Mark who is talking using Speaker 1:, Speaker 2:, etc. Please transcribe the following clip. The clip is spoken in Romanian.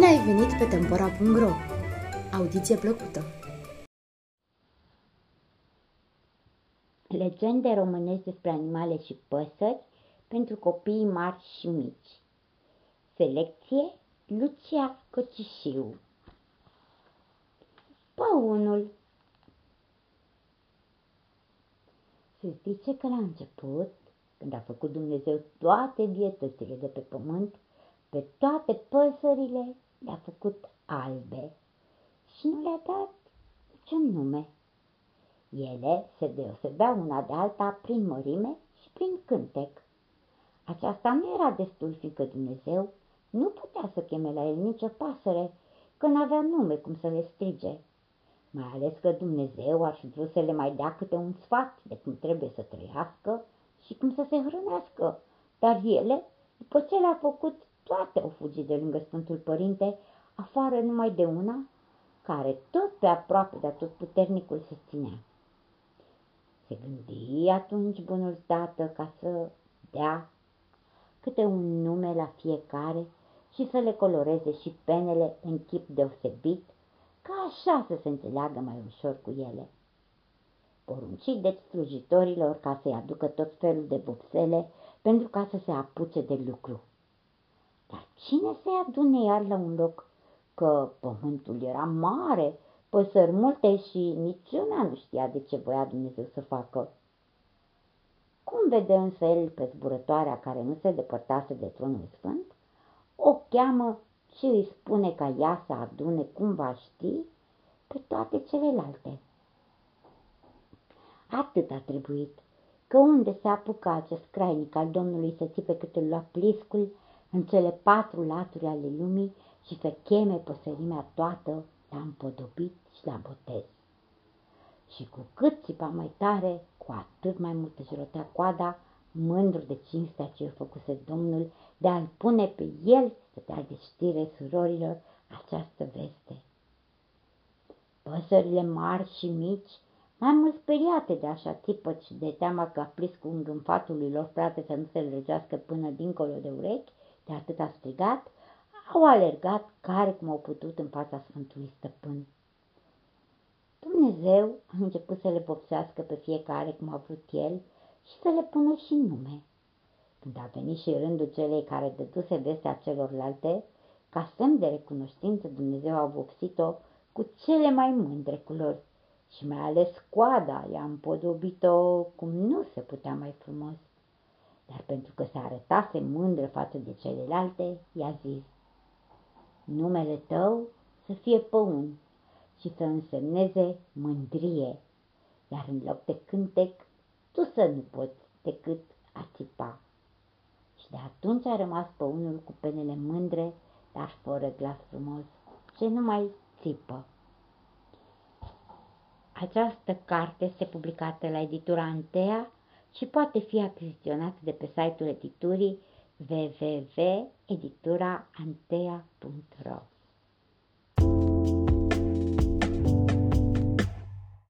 Speaker 1: ai venit pe Tempora.ro! Audiție plăcută!
Speaker 2: Legende românești despre animale și păsări pentru copii mari și mici. Selecție Lucia Cocișiu Păunul Se zice că la început, când a făcut Dumnezeu toate vietățile de pe pământ, pe toate păsările le-a făcut albe și nu le-a dat niciun nume. Ele se deosebeau una de alta prin mărime și prin cântec. Aceasta nu era destul, fiindcă Dumnezeu nu putea să cheme la el nicio pasăre, că n-avea nume cum să le strige. Mai ales că Dumnezeu ar fi vrut să le mai dea câte un sfat de cum trebuie să trăiască și cum să se hrănească, dar ele, după ce le-a făcut, toate au fugit de lângă Sfântul Părinte, afară numai de una, care tot pe aproape de tot puternicul se ținea. Se gândi atunci bunul tată ca să dea câte un nume la fiecare și să le coloreze și penele în chip deosebit, ca așa să se înțeleagă mai ușor cu ele. Porunci deci slujitorilor ca să-i aducă tot felul de vopsele pentru ca să se apuce de lucru. Dar cine să-i adune iar la un loc? Că pământul era mare, păsări multe și niciuna nu știa de ce voia Dumnezeu să facă. Cum vede însă el pe zburătoarea care nu se depărtase de tronul sfânt, o cheamă și îi spune ca ea să adune cum va ști pe toate celelalte. Atât a trebuit, că unde se apucă acest crainic al Domnului să țipe cât îl lua pliscul în cele patru laturi ale lumii și să cheme păsărimea toată la împodobit și la botez. Și cu cât țipa mai tare, cu atât mai mult își rotea coada, mândru de cinstea ce i-a făcuse Domnul de a-l pune pe el să dea de știre surorilor această veste. Păsările mari și mici, mai mult speriate de așa tipă și de teama că aplis cu îngânfatul lui lor frate să nu se lărgească până dincolo de urechi, de atât a strigat, au alergat care cum au putut în fața Sfântului Stăpân. Dumnezeu a început să le vopsească pe fiecare cum a vrut el și să le pună și nume. Când a venit și rândul celei care dăduse vestea celorlalte, ca semn de recunoștință, Dumnezeu a vopsit-o cu cele mai mândre culori și mai ales coada i-a împodobit-o cum nu se putea mai frumos. Dar pentru că se arătase mândră față de celelalte, i-a zis, numele tău să fie păun și să însemneze mândrie, iar în loc de cântec, tu să nu poți decât a țipa. Și de atunci a rămas păunul cu penele mândre, dar fără glas frumos, ce nu mai țipă. Această carte este publicată la editura Antea și poate fi achiziționată de pe site-ul editurii www.edituraantea.ro